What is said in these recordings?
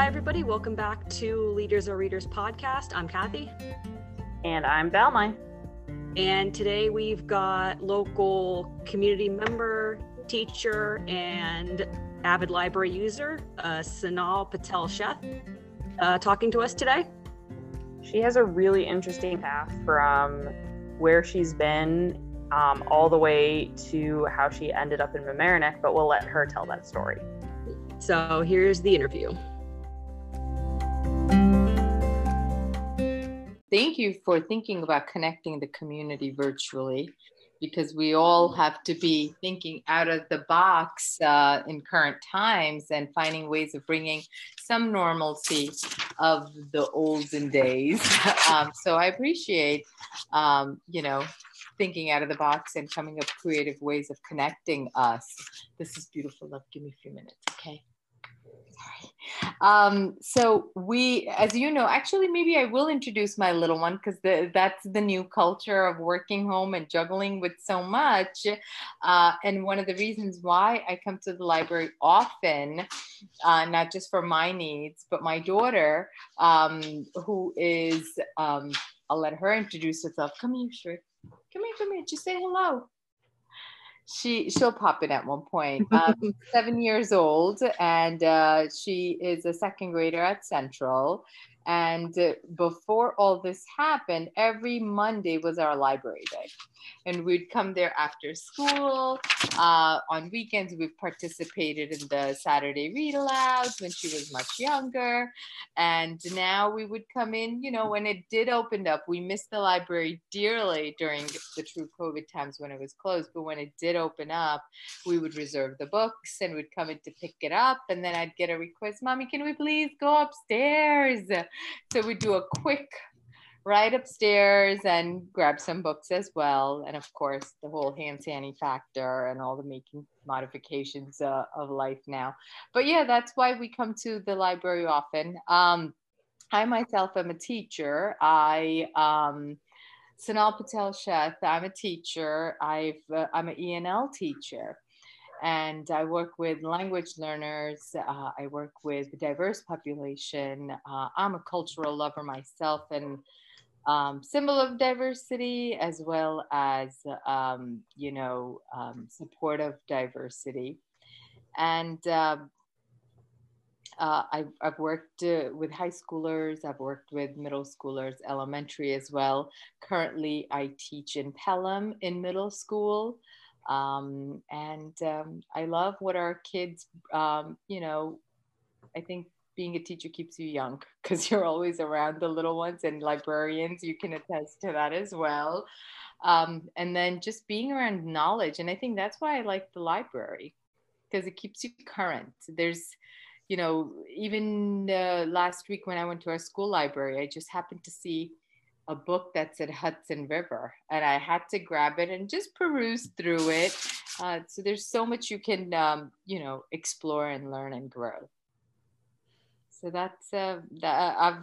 Hi, everybody. Welcome back to Leaders or Readers podcast. I'm Kathy. And I'm Belmai. And today we've got local community member, teacher, and avid library user, uh, Sanal Patel Sheth, uh, talking to us today. She has a really interesting path from where she's been um, all the way to how she ended up in Mamaroneck, but we'll let her tell that story. So here's the interview. Thank you for thinking about connecting the community virtually because we all have to be thinking out of the box uh, in current times and finding ways of bringing some normalcy of the olden days. um, so I appreciate, um, you know, thinking out of the box and coming up creative ways of connecting us. This is beautiful. Love, give me a few minutes, okay? Um, so we, as you know, actually, maybe I will introduce my little one because that's the new culture of working home and juggling with so much. Uh, and one of the reasons why I come to the library often, uh, not just for my needs, but my daughter, um, who is, um, I'll let her introduce herself. Come here, Shri. Come here, come here. Just say hello she she'll pop in at one point. Um, seven years old, and uh, she is a second grader at Central. And before all this happened, every Monday was our library day. And we'd come there after school. Uh, on weekends, we've participated in the Saturday read alouds when she was much younger. And now we would come in, you know, when it did open up, we missed the library dearly during the true COVID times when it was closed. But when it did open up, we would reserve the books and we'd come in to pick it up. And then I'd get a request, Mommy, can we please go upstairs? So we'd do a quick ride upstairs and grab some books as well. And of course, the whole hand sanitizer factor and all the making modifications uh, of life now. But yeah, that's why we come to the library often. Um, I myself am a teacher. I um, Sanal Patel Sheth. I'm a teacher. I've uh, I'm an ENL teacher and I work with language learners. Uh, I work with diverse population. Uh, I'm a cultural lover myself and um, symbol of diversity as well as um, you know um, of diversity. And um, uh, I've, I've, worked uh, with high schoolers. I've worked with middle schoolers, elementary as well. Currently, I teach in Pelham in middle school. Um, and um, I love what our kids, you know, I think being a teacher keeps you young because you're always around the little ones and librarians, you can attest to that as well. Um, and then just being around knowledge. And I think that's why I like the library because it keeps you current. There's, you know, even uh, last week when I went to our school library, I just happened to see a book that said Hudson River, and I had to grab it and just peruse through it. Uh, so there's so much you can, um, you know, explore and learn and grow. So that's uh, that, uh, I've.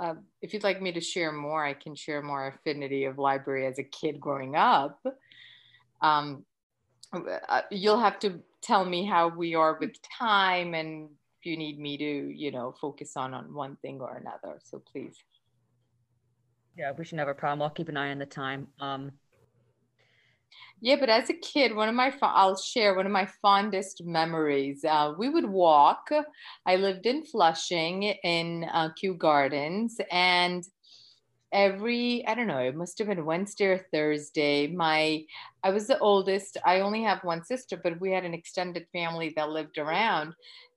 Uh, if you'd like me to share more, I can share more affinity of library as a kid growing up. Um, uh, you'll have to tell me how we are with time and if you need me to, you know, focus on on one thing or another. So please. Yeah, we should have a problem. I'll keep an eye on the time. Um, yeah, but as a kid, one of my I'll share one of my fondest memories. Uh, we would walk. I lived in Flushing in uh, Kew Gardens, and every I don't know, it must have been Wednesday or Thursday. My I was the oldest. I only have one sister, but we had an extended family that lived around,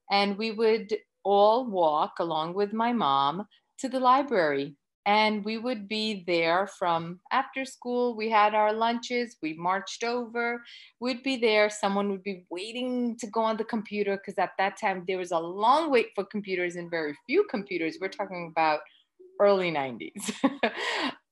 and we would all walk along with my mom to the library and we would be there from after school. We had our lunches we marched over. We'd be there someone would be waiting to go on the computer because at that time there was a long wait for computers and very few computers. We're talking about early 90s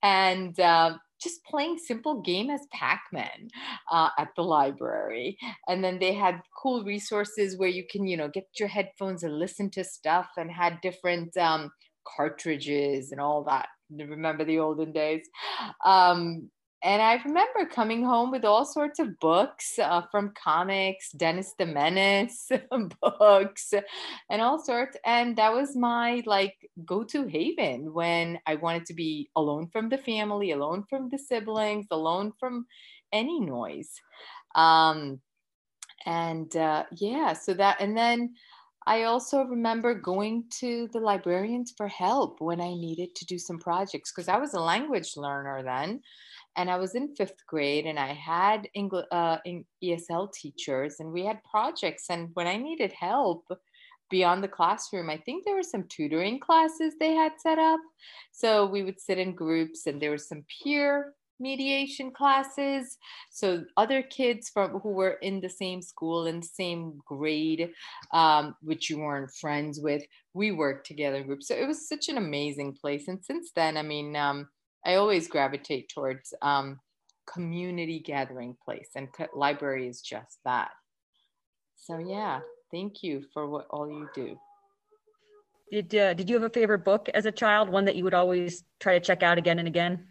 and uh, just playing simple game as pac-man uh, at the library. And then they had cool resources where you can you know get your headphones and listen to stuff and had different um, cartridges and all that. Remember the olden days? Um, and I remember coming home with all sorts of books uh, from comics, Dennis the Menace books, and all sorts. And that was my like go to haven when I wanted to be alone from the family, alone from the siblings, alone from any noise. Um, and uh, yeah, so that, and then I also remember going to the librarians for help when I needed to do some projects because I was a language learner then and I was in fifth grade and I had English, uh, ESL teachers and we had projects. And when I needed help beyond the classroom, I think there were some tutoring classes they had set up. So we would sit in groups and there was some peer mediation classes so other kids from who were in the same school and same grade um, which you weren't friends with we worked together in groups so it was such an amazing place and since then i mean um, I always gravitate towards um, community gathering place, and library is just that. So yeah, thank you for what all you do. Did uh, Did you have a favorite book as a child? One that you would always try to check out again and again?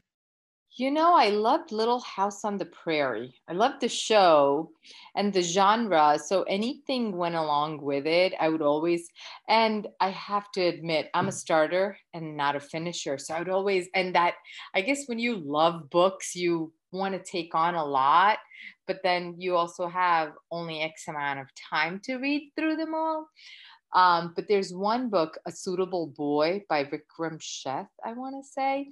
You know, I loved Little House on the Prairie. I loved the show and the genre. So anything went along with it. I would always, and I have to admit, I'm a starter and not a finisher. So I would always, and that, I guess when you love books, you want to take on a lot, but then you also have only X amount of time to read through them all. Um, but there's one book, A Suitable Boy by Vikram Sheth, I want to say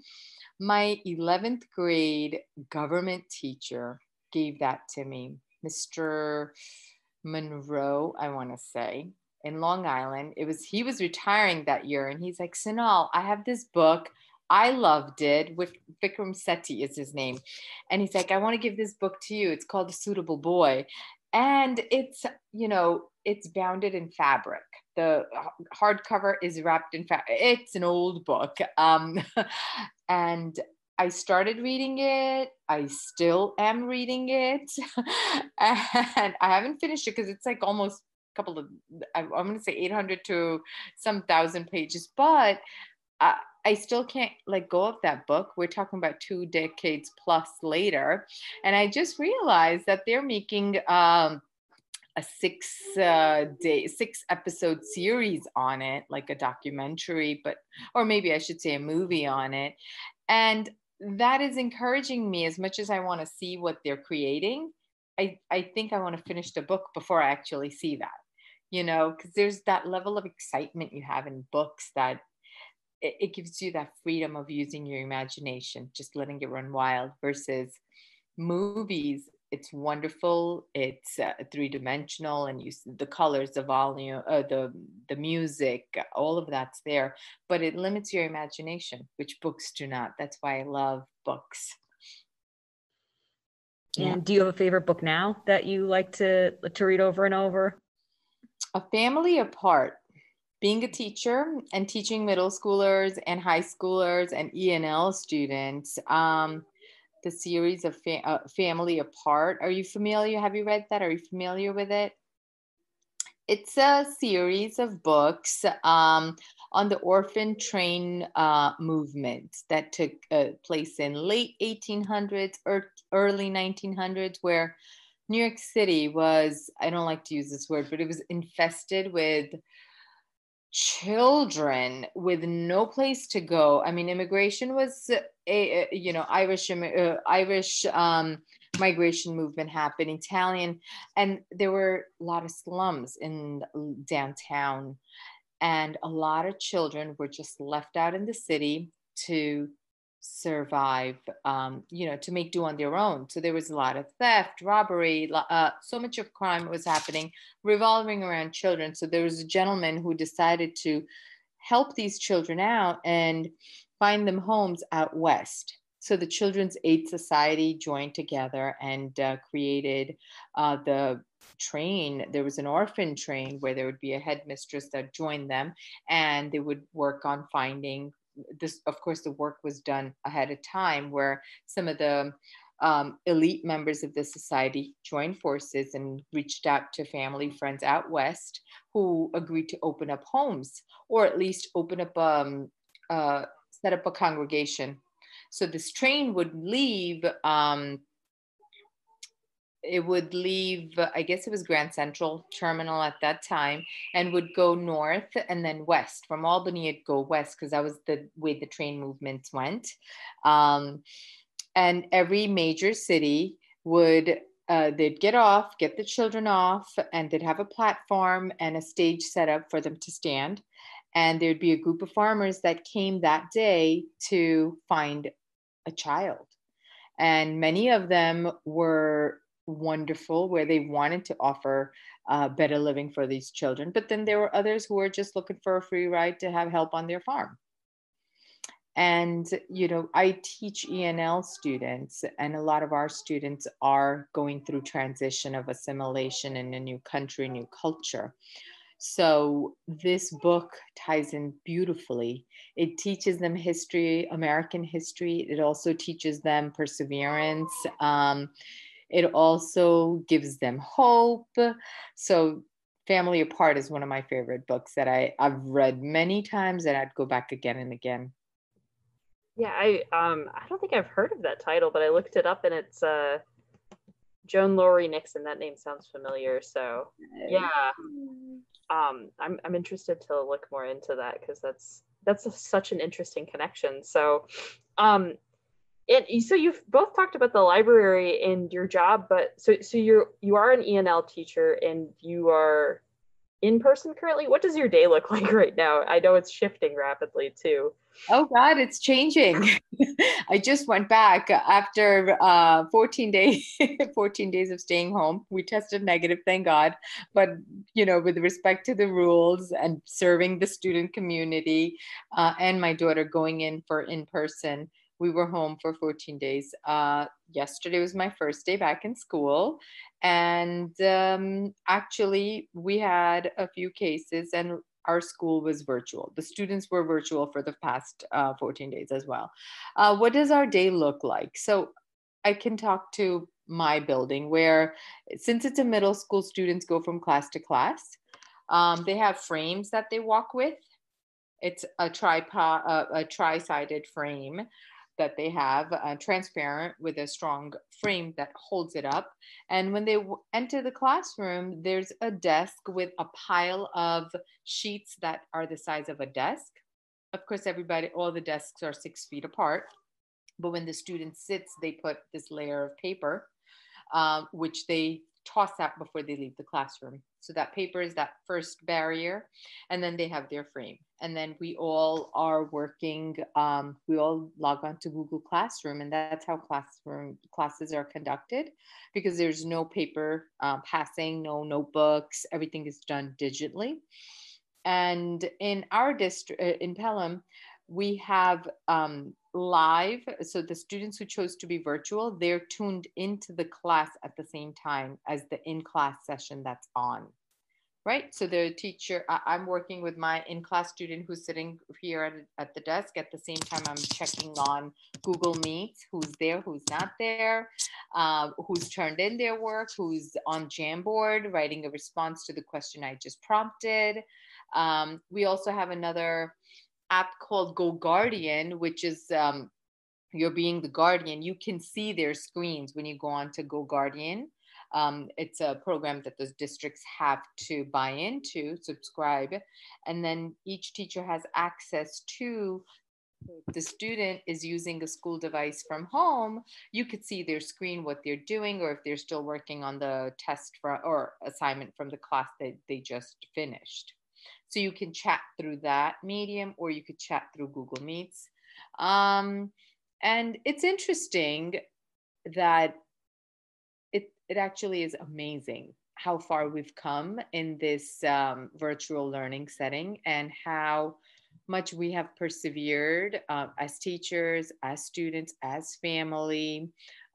my 11th grade government teacher gave that to me, Mr. Monroe, I want to say, in Long Island. It was he was retiring that year, and he's like, Sanal, I have this book. I loved it. With Vikram Sethi is his name, and he's like, I want to give this book to you. It's called A Suitable Boy, and it's you know it's bounded in fabric the hardcover is wrapped in fabric it's an old book um, and i started reading it i still am reading it and i haven't finished it because it's like almost a couple of i'm going to say 800 to some thousand pages but I, I still can't let go of that book. We're talking about two decades plus later. And I just realized that they're making um, a six uh, day six episode series on it like a documentary but or maybe i should say a movie on it. And that is encouraging me as much as i want to see what they're creating i i think i want to finish the book before i actually see that you know because there's that level of excitement you have in books that it, it gives you that freedom of using your imagination just letting it run wild versus movies it's wonderful. It's uh, three dimensional, and you the colors, the volume, uh, the the music, all of that's there. But it limits your imagination, which books do not. That's why I love books. And yeah. do you have a favorite book now that you like to to read over and over? A Family Apart. Being a teacher and teaching middle schoolers and high schoolers and ENL students. Um, the series of fa- uh, Family Apart. Are you familiar? Have you read that? Are you familiar with it? It's a series of books um, on the orphan train uh, movement that took uh, place in late 1800s or early 1900s, where New York City was, I don't like to use this word, but it was infested with children with no place to go. I mean, immigration was a, you know Irish uh, Irish um, migration movement happened, Italian, and there were a lot of slums in downtown, and a lot of children were just left out in the city to survive um, you know to make do on their own. So there was a lot of theft robbery uh, so much of crime was happening revolving around children. So there was a gentleman who decided to help these children out and find them homes out west. So the children's aid society joined together and uh, created uh, the train. There was an orphan train where there would be a headmistress that joined them and they would work on finding this, of course, the work was done ahead of time where some of the um, elite members of the society joined forces and reached out to family friends out west who agreed to open up homes or at least open up um, uh, set up a congregation So this train would leave. Um, it would leave, I guess it was Grand Central Terminal at that time, and would go north and then west. From Albany, it'd go west because that was the way the train movements went. Um, and every major city would uh, they'd get off, get the children off, and they'd have a platform and a stage set up for them to stand. And there'd be a group of farmers that came that day to find a child. And many of them were wonderful, where they wanted to offer uh, better living for these children. But then there were others who were just looking for a free ride to have help on their farm. And you know i teach enl students and a lot of our students are going through transition of assimilation in a new country new culture. So this book ties in beautifully. It teaches them history american history. It also teaches them perseverance um, it also gives them hope so family apart is one of my favorite books that I, i've read many times and i'd go back again and again yeah, I um I don't think I've heard of that title, but I looked it up and it's uh Joan Lowery Nixon. That name sounds familiar. So yeah, um, I'm I'm interested to look more into that because that's that's a, such an interesting connection. So, um, and so you've both talked about the library and your job, but so so you're you are an ENL teacher and you are in person currently. What does your day look like right now? I know it's shifting rapidly too. Oh God, it's changing. I just went back after uh, 14 days, 14 days of staying home. We tested negative, thank God. But you know, with respect to the rules and serving the student community, uh, and my daughter going in for in person, we were home for 14 days. Uh, yesterday was my first day back in school, and um, actually, we had a few cases, and our school was virtual. The students were virtual for the past uh, 14 days as well. Uh, what does our day look like? So I can talk to my building where, since it's a middle school, students go from class to class. Um, they have frames that they walk with. It's a tripod, uh, a tri-sided frame that they have, uh, transparent with a strong frame that holds it up. And when they w- enter the classroom, there's a desk with a pile of sheets that are the size of a desk. Of course, everybody, all the desks are six feet apart. But when the student sits, they put this layer of paper, uh, which they toss out before they leave the classroom. So that paper is that first barrier, and then they have their frame. And then we all are working, um, we all log on to Google Classroom, and that's how classroom classes are conducted because there's no paper uh, passing, no notebooks, everything is done digitally. And in our district, uh, in Pelham, we have um, live. So the students who chose to be virtual, they're tuned into the class at the same time as the in-class session that's on. Right. So the teacher, I, am working with my in-class student who's sitting here at, at the desk. At the same time, I'm checking on Google Meet, who's there, who's not there, uh, who's turned in their work, who's on Jamboard, writing a response to the question I just prompted. Um, we also have another app called Go Guardian, which is um, you're being the guardian. You can see their screens when you go on to Go Guardian. Um, it's a program that those districts have to buy into, subscribe, and then each teacher has access to the student is using a school device from home, you could see their screen, what they're doing, or if they're still working on the test for, or assignment from the class that they just finished. So you can chat through that medium or you could chat through Google Meets. Um, and it's interesting that it, it actually is amazing how far we've come in this um, virtual learning setting and how much we have persevered uh, as teachers, as students, as family,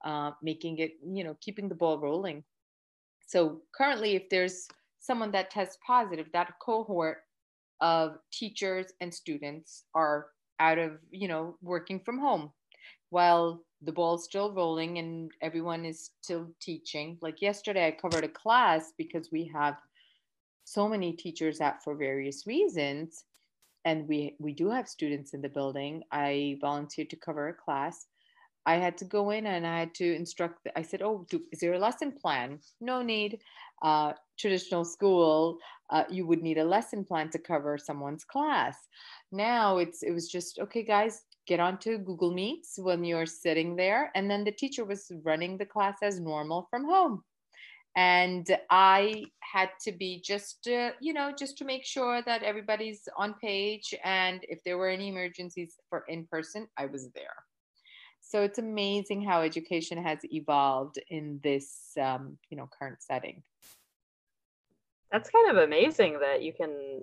uh, making it, you know, keeping the ball rolling. So currently, if there's someone that tests positive, that cohort of teachers and students are out of, you know, working from home while the ball's still rolling and everyone is still teaching. Like yesterday, I covered a class because we have so many teachers out for various reasons. and we we do have students in the building. I volunteered to cover a class. I had to go in and I had to instruct. I said, "Oh, do, is there a lesson plan? No need. Uh, traditional school, uh, you would need a lesson plan to cover someone's class. Now it's it was just okay, guys. Get onto Google Meets when you're sitting there, and then the teacher was running the class as normal from home and i had to be just uh, you know just to make sure that everybody's on page and if there were any emergencies for in person i was there so it's amazing how education has evolved in this um, you know current setting that's kind of amazing that you can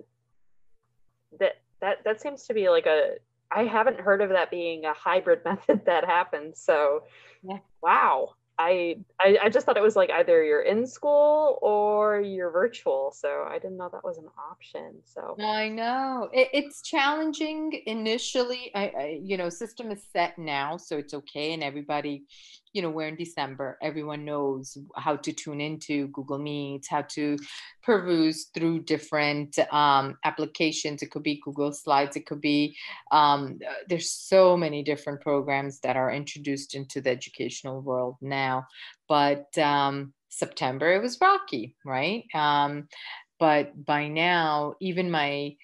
that that that seems to be like a i haven't heard of that being a hybrid method that happens so yeah. wow I, I I just thought it was like either you're in school or you're virtual, so I didn't know that was an option. So I know it, it's challenging initially. I, I you know system is set now, so it's okay, and everybody you know we're in december everyone knows how to tune into google meets how to peruse through different um, applications. It could be google slides it could be um, there's so many different programs that are introduced into the educational world now. But um, september it was rocky right? Um, but by now even my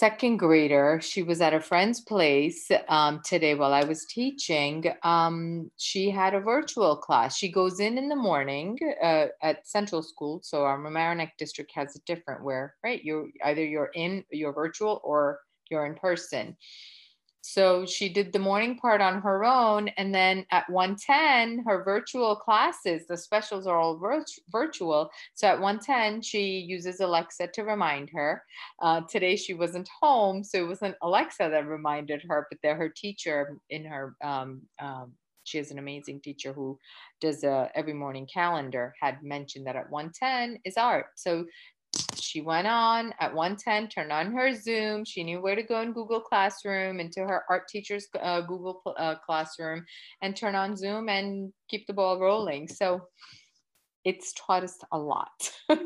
second grader. She was at a friend's place um, today while I was teaching. Um, she had a virtual class. She goes in in the morning uh, at Central School. So our Mamaroneck district has a different where, right? You either you're in, you're virtual, or you're in person. So she did the morning part on her own. And then at 110, her virtual classes, the specials are all virtual. So at 110, she uses Alexa to remind her. Uh, today she wasn't home. So it wasn't Alexa that reminded her, but that her teacher in her, um, um, she has an amazing teacher who does a every morning calendar had mentioned that at 110 is art. So she went on at 110 turned on her zoom. She knew where to go in google classroom into her art teacher's uh, google uh, classroom and turn on zoom and keep the ball rolling. So it's taught us a lot.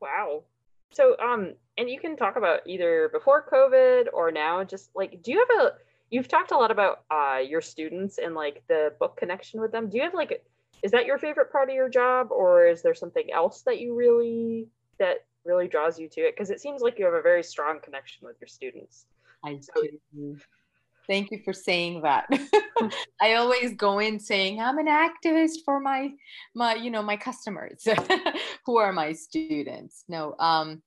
Wow. So um and you can talk about either before covid or now just like do you have a you've talked a lot about uh your students and like the book connection with them. Do you have like is that your favorite part of your job or is there something else that you really that really draws you to it? Because it seems like you have a very strong connection with your students. I do. Thank you for saying that. I always go in saying i'm an activist for my my you know my customers who are my students. No um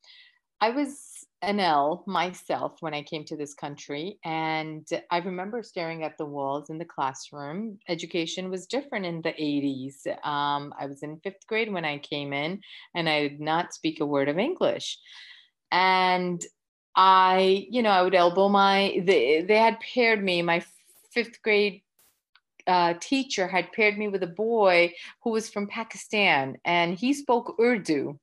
i was NL myself when I came to this country. And I remember staring at the walls in the classroom. Education was different in the 80s. Um, I was in fifth grade when I came in, and I did not speak a word of English. And I, you know, I would elbow my, they, they had paired me, my fifth grade uh, teacher had paired me with a boy who was from Pakistan and he spoke Urdu.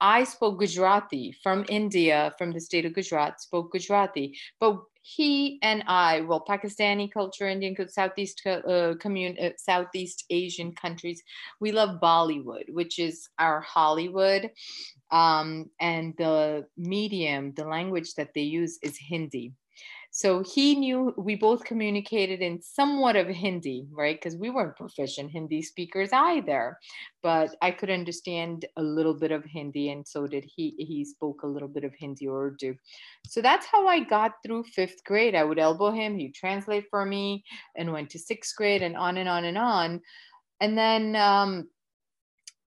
I spoke Gujarati from India, from the state of Gujarat, spoke Gujarati. But he and I, well, Pakistani culture, Indian culture, Southeast uh, commun- uh, Southeast Asian countries, we love Bollywood, which is our Hollywood. Um, and the medium, the language that they use is Hindi. So he knew we both communicated in somewhat of Hindi, right? Because we weren't proficient Hindi speakers either, but I could understand a little bit of Hindi, and so did he. He spoke a little bit of Hindi or Urdu. So that's how I got through fifth grade. I would elbow him, he'd translate for me, and went to sixth grade, and on and on and on. And then um,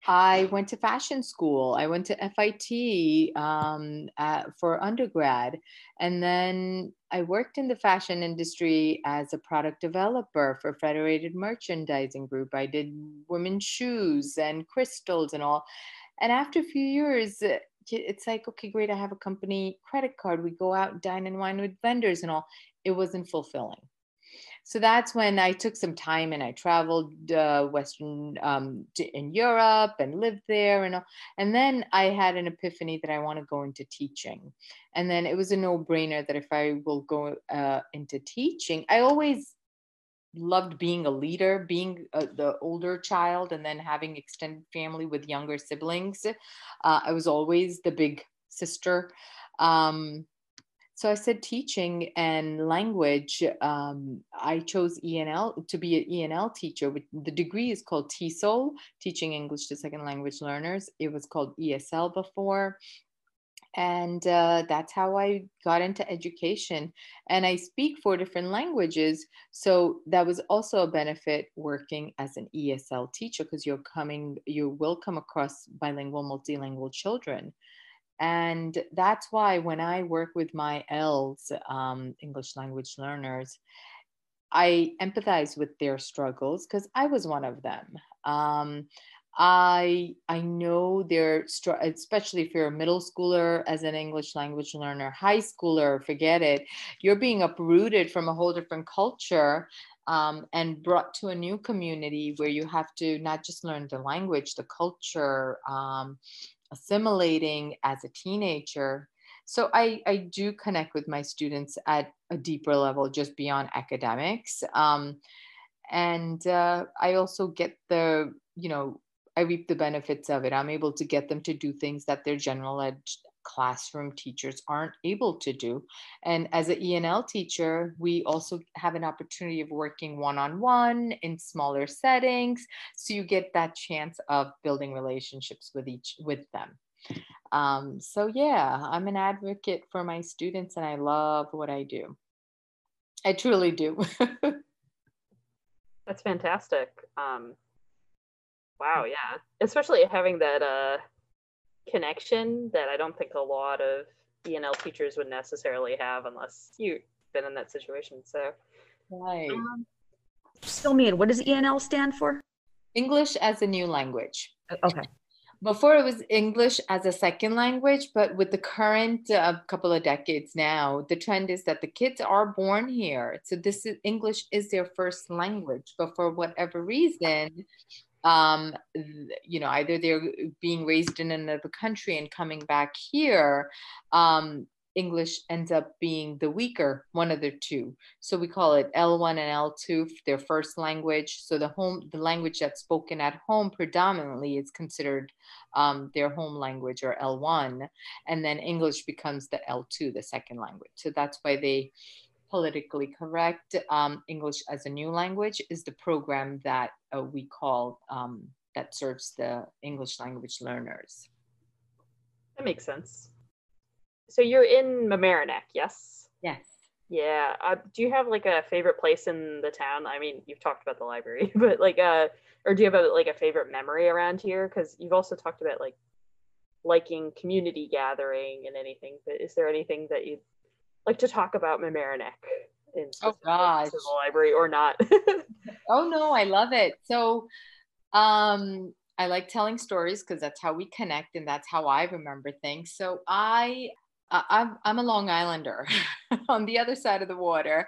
I went to fashion school. I went to FIT um, at, for undergrad. And then I worked in the fashion industry as a product developer for Federated Merchandising Group. I did women's shoes and crystals and all. And after a few years, it's like, okay, great, I have a company credit card. We go out, dine and wine with vendors and all. It wasn't fulfilling so that's when I took some time and I traveled uh, Western um, to, in Europe and lived there and and then I had an epiphany that I want to go into teaching, and then it was a no brainer that if I will go uh, into teaching, I always loved being a leader, being uh, the older child, and then having extended family with younger siblings. Uh, I was always the big sister Um, so I said teaching and language. Um, I chose ENL to be an ENL teacher. The degree is called TESOL, Teaching English to Second Language Learners. It was called ESL before. And uh, that's how I got into education. And I speak four different languages. So that was also a benefit working as an ESL teacher because you're coming, you will come across bilingual, multilingual children. And that's why when I work with my ELLs, um, English language learners, I empathize with their struggles because I was one of them. Um, I I know they're especially if you're a middle schooler as an English language learner, high schooler, forget it. You're being uprooted from a whole different culture um, and brought to a new community where you have to not just learn the language, the culture, um, assimilating as a teenager. So I, I do connect with my students at a deeper level, just beyond academics. Um, and uh, I also get the, you know, I reap the benefits of it. I'm able to get them to do things that their general ed classroom teachers aren't able to do. And as an ENL teacher, we also have an opportunity of working one on one in smaller settings. So you get that chance of building relationships with each with them. Um, so yeah, I'm an advocate for my students and I love what I do. I truly do. That's fantastic. Um, wow, yeah. Especially having that uh connection that I don't think a lot of ENL teachers would necessarily have unless you've been in that situation. So, right. Um, still me, what does ENL stand for? English as a new language. Okay. Before it was English as a second language, but with the current uh, couple of decades now, the trend is that the kids are born here. So this is English is their first language, but for whatever reason, um, you know, either they're being raised in another country and coming back here, um, English ends up being the weaker one of the two. So we call it L1 and L2, their first language. So the home, the language that's spoken at home predominantly is considered um, their home language or L1, and then English becomes the L2, the second language. So that's why they politically correct um, English as a new language is the program that uh, we call um, that serves the English language learners. That makes sense. So you're in Mamaroneck, yes? Yes. Yeah. Uh, do you have like a favorite place in the town? I mean, you've talked about the library, but like, uh, or do you have a, like a favorite memory around here? Because you've also talked about like liking community gathering and anything. But is there anything that you like to talk about Mamaroneck in oh gosh. the library or not. oh no, I love it. So um I like telling stories because that's how we connect and that's how I remember things. So I I'm, I'm a Long Islander on the other side of the water.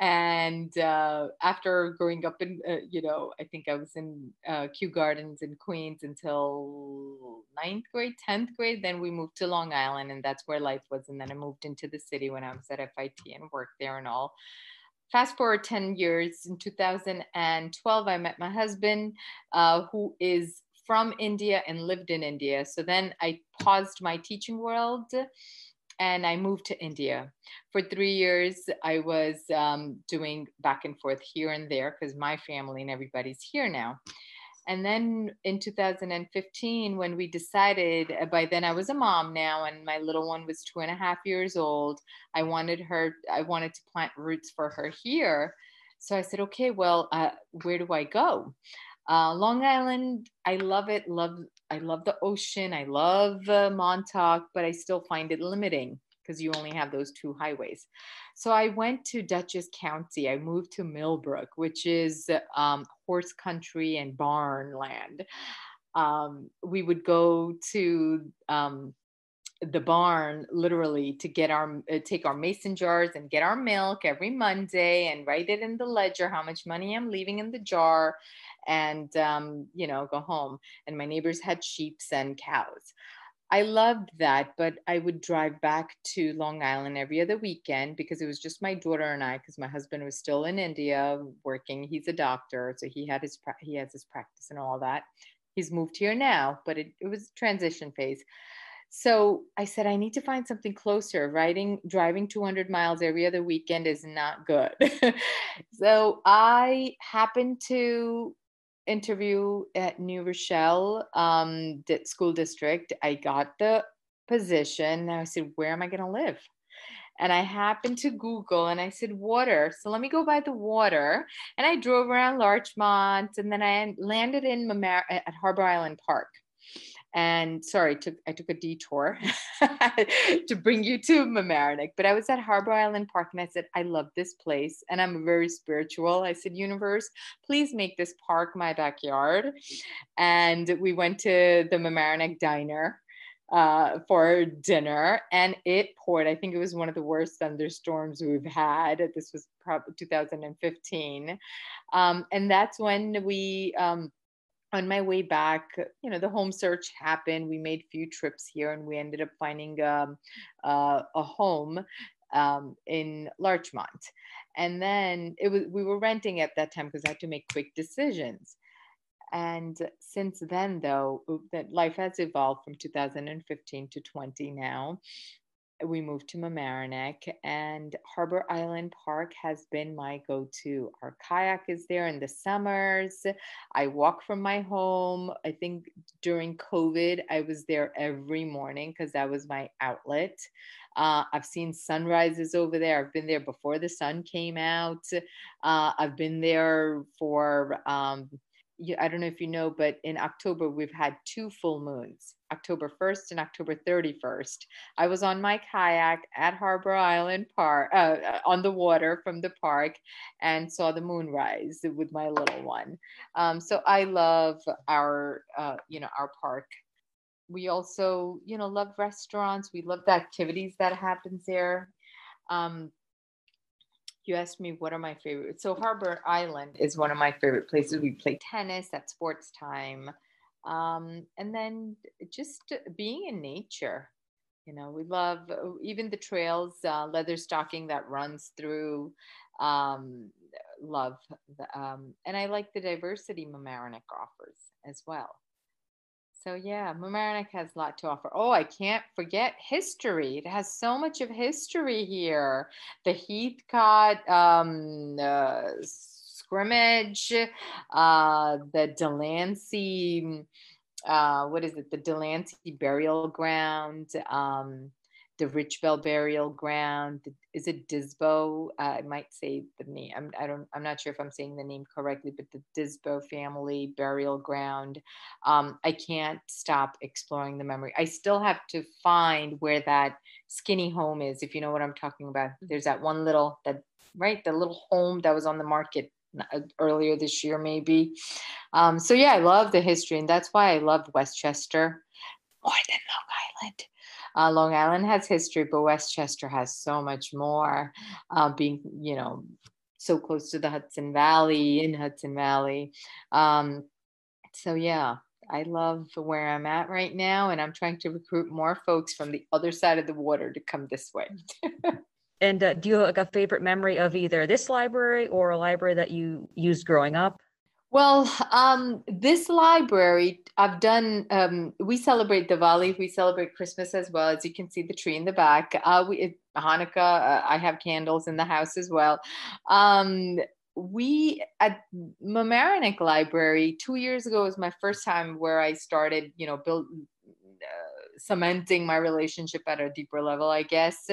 And uh, after growing up in, uh, you know, I think I was in uh, Kew Gardens in Queens until ninth grade, 10th grade. Then we moved to Long Island and that's where life was. And then I moved into the city when I was at FIT and worked there and all. Fast forward 10 years, in 2012, I met my husband, uh, who is from India and lived in India. So then I paused my teaching world and I moved to India. For three years, I was um, doing back and forth here and there because my family and everybody's here now. And then in 2015, when we decided, uh, by then I was a mom now, and my little one was two and a half years old. I wanted her, I wanted to plant roots for her here. So I said, okay, well, uh, where do I go? Uh, Long Island, I love it. Love, I love the ocean. I love uh, Montauk, but I still find it limiting because you only have those two highways. So I went to Dutchess County. I moved to Millbrook, which is um, horse country and barn land. Um, we would go to um, the barn literally to get our uh, take our mason jars and get our milk every monday and write it in the ledger how much money i'm leaving in the jar and um, you know go home. And my neighbors had sheeps and cows. I loved that but i would drive back to long island every other weekend because it was just my daughter and i because my husband was still in india working. He's a doctor so he had his he has his practice and all that. He's moved here now but it, it was transition phase so I said, I need to find something closer. Riding, driving 200 miles every other weekend is not good. so I happened to interview at New Rochelle um, school district. I got the position. I said, Where am I going to live? and I happened to Google and I said water. So let me go by the water. And I drove around Larchmont and then I landed in Mamar- at Harbor Island Park. And sorry, took, I took a detour to bring you to Mamaroneck, but I was at Harbor Island Park and I said, I love this place and I'm very spiritual. I said, Universe, please make this park my backyard. And we went to the Mamaroneck Diner uh, for dinner and it poured. I think it was one of the worst thunderstorms we've had. This was probably 2015. Um, and that's when we, um, on my way back, you know, the home search happened. We made few trips here and we ended up finding um, uh, a home um, in Larchmont. And then it was we were renting at that time because I had to make quick decisions. And since then, though, that life has evolved from 2015 to 20 now. We moved to Mamaroneck, and Harbor Island Park has been my go to. Our kayak is there in the summers. I walk from my home. I think during COVID, I was there every morning because that was my outlet. Uh, I've seen sunrises over there. I've been there before the sun came out. Uh, I've been there for um, I don't know if you know, but in October we've had two full moons, October 1st and October 31st. I was on my kayak at Harbor Island Park, uh, uh, on the water from the park, and saw the moon rise with my little one. Um, so I love our, uh, you know, our park. We also, you know, love restaurants. We love the activities that happens there. Um, you asked me what are my favorite. So Harbor Island is one of my favorite places. We play tennis at sports time. Um, and then just being in nature. You know, we love even the trails, uh, Leatherstocking that runs through. Um, love, the, um, and I like the diversity Mamaroneck offers as well. So yeah, Mamaroneck has a lot to offer. Oh, I can't forget history. It has so much of history here. The Heathcote um, uh, scrimmage, uh, the Delancey, uh, what is it? The Delancey burial ground. Um, the Richbell burial ground. Is it Disbo? Uh, I might say the name. I'm, I don't. I'm not sure if I'm saying the name correctly, but the Disbo family burial ground. Um, I can't stop exploring the memory. I still have to find where that skinny home is. If you know what I'm talking about. Mm-hmm. There's that one little that right, the little home that was on the market uh, earlier this year, maybe. Um, so yeah, I love the history, and that's why I love Westchester more than Long Island. Uh, Long Island has history, but Westchester has so much more. Uh, being, you know, so close to the Hudson Valley, in Hudson Valley. Um, so yeah, I love where I'm at right now, and I'm trying to recruit more folks from the other side of the water to come this way. and uh, do you have like a favorite memory of either this library or a library that you used growing up? Well, um, this library, I've done, um, we celebrate Diwali, we celebrate Christmas as well. As you can see, the tree in the back. Uh, we, Hanukkah, uh, I have candles in the house as well. Um, we at Mamaroneck Library two years ago was my first time where I started, you know, build, uh, cementing my relationship at a deeper level, I guess.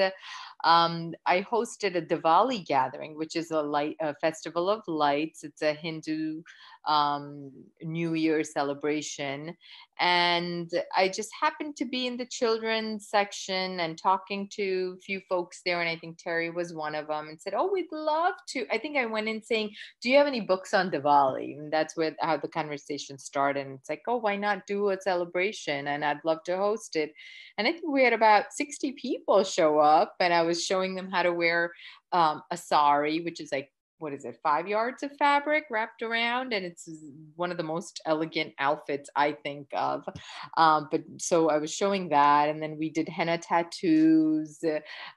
Um, I hosted a Diwali gathering, which is a light a festival of lights. It's a Hindu um, New Year celebration, and I just happened to be in the children's section and talking to a few folks there. And I think Terry was one of them and said, Oh, we'd love to. I think I went in saying, Do you have any books on Diwali? And that's where how the conversation started. And it's like, Oh, why not do a celebration? And I'd love to host it. And I think we had about 60 people show up, and I was showing them how to wear um, a sari, which is like what is it, five yards of fabric wrapped around, and it's one of the most elegant outfits I think of. Um, but so I was showing that, and then we did henna tattoos.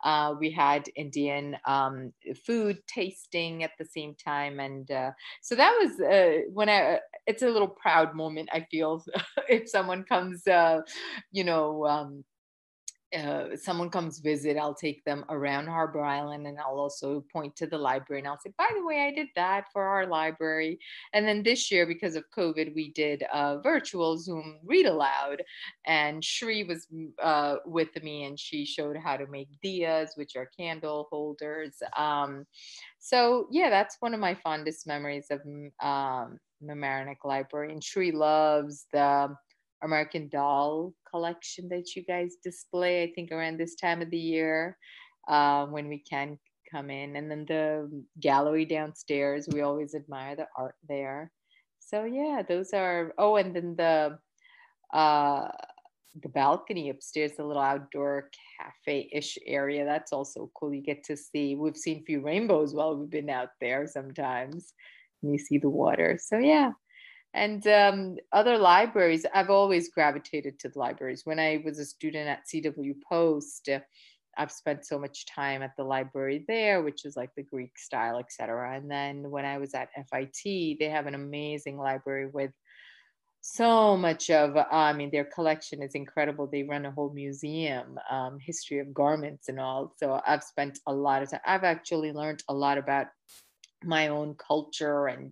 Uh, we had Indian um, food tasting at the same time, and uh, so that was uh, when I. It's a little proud moment I feel if someone comes, uh, you know. Um, uh, someone comes visit, I'll take them around Harbor Island and I'll also point to the library and I'll say, by the way, I did that for our library. And then this year, because of COVID, we did a virtual Zoom read aloud. And Shri was uh, with me and she showed how to make diyas, which are candle holders. Um, so, yeah, that's one of my fondest memories of um, Mamaroneck Library. And Shri loves the American Doll collection that you guys display, I think around this time of the year uh, when we can come in. And then the gallery downstairs, we always admire the art there. So yeah, those are, oh, and then the, uh, the balcony upstairs, the little outdoor cafe-ish area. That's also cool. You get to see, we've seen a few rainbows while we've been out there sometimes. And you see the water. So yeah, and um, other libraries i've always gravitated to the libraries. When i was a student at cw post uh, i've spent so much time at the library there which is like the greek style etc and then when i was at fit they have an amazing library with so much of i mean their collection is incredible. They run a whole museum um, history of garments and all. So i've spent a lot of time i've actually learned a lot about my own culture and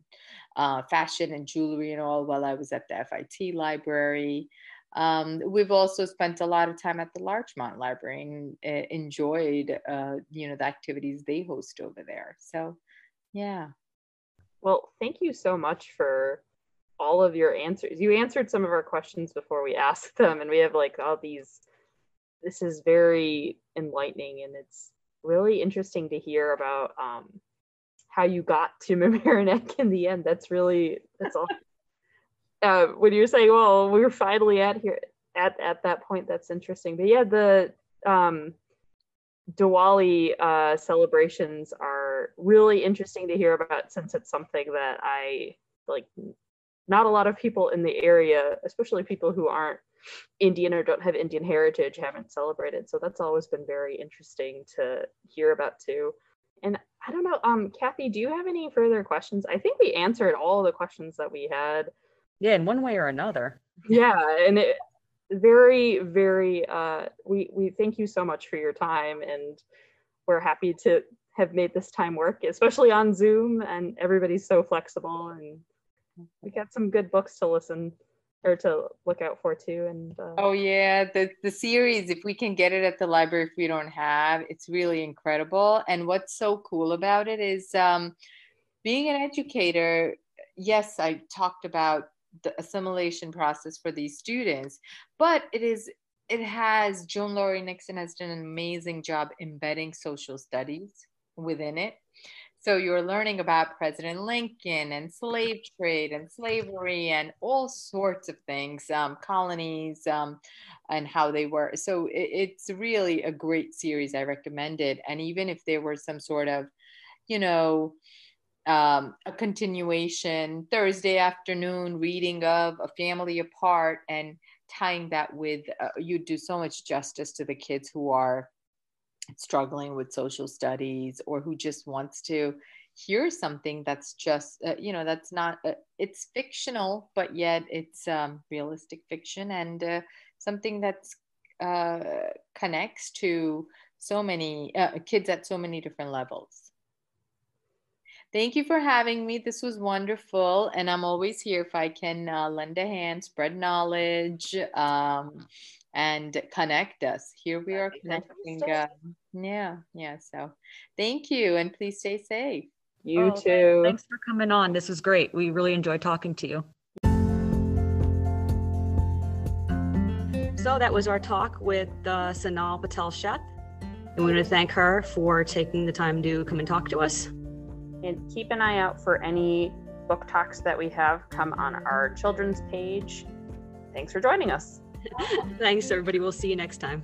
uh, fashion and jewelry and all while I was at the FIT library. Um, we've also spent a lot of time at the Larchmont Library and uh, enjoyed, uh, you know, the activities they host over there. So, yeah. Well, thank you so much for all of your answers. You answered some of our questions before we asked them, and we have like all these. This is very enlightening, and it's really interesting to hear about um, how you got to Mamaroneck in the end. That's really that's all. uh, when you're saying, "Well, we're finally at here at at that point," that's interesting. But yeah, the um, Diwali uh, celebrations are really interesting to hear about since it's something that I like. Not a lot of people in the area, especially people who aren't Indian or don't have Indian heritage, haven't celebrated. So that's always been very interesting to hear about too. And I don't know, um, Kathy, do you have any further questions? I think we answered all the questions that we had. Yeah, in one way or another. Yeah, and it very, very uh we we thank you so much for your time and we're happy to have made this time work, especially on Zoom and everybody's so flexible and we got some good books to listen or to look out for too. And uh, oh yeah, the the series if we can get it at the library if we don't have, it's really incredible. And what's so cool about it is um, being an educator. Yes, I talked about the assimilation process for these students, but it is it has Joan Lowery Nixon has done an amazing job embedding social studies within it so you're learning about President Lincoln and slave trade and slavery and all sorts of things, um, colonies um, and how they were. So it, it's really a great series. I recommend it. And even if there were some sort of, you know, um, a continuation Thursday afternoon reading of A Family Apart and tying that with, uh, you do so much justice to the kids who are struggling with social studies or who just wants to hear something that's just uh, you know that's not uh, it's fictional but yet it's um, realistic fiction and uh, something that's uh, connects to so many uh, kids at so many different levels thank you for having me this was wonderful and i'm always here if i can uh, lend a hand spread knowledge um, and connect us. Here we are connecting. Uh, yeah, yeah. So thank you and please stay safe. You oh, too. Thanks for coming on. This was great. We really enjoyed talking to you. So that was our talk with uh, Sanal Patel Sheth. And we want to thank her for taking the time to come and talk to us. And keep an eye out for any book talks that we have come on our children's page. Thanks for joining us. Thanks, everybody. We'll see you next time.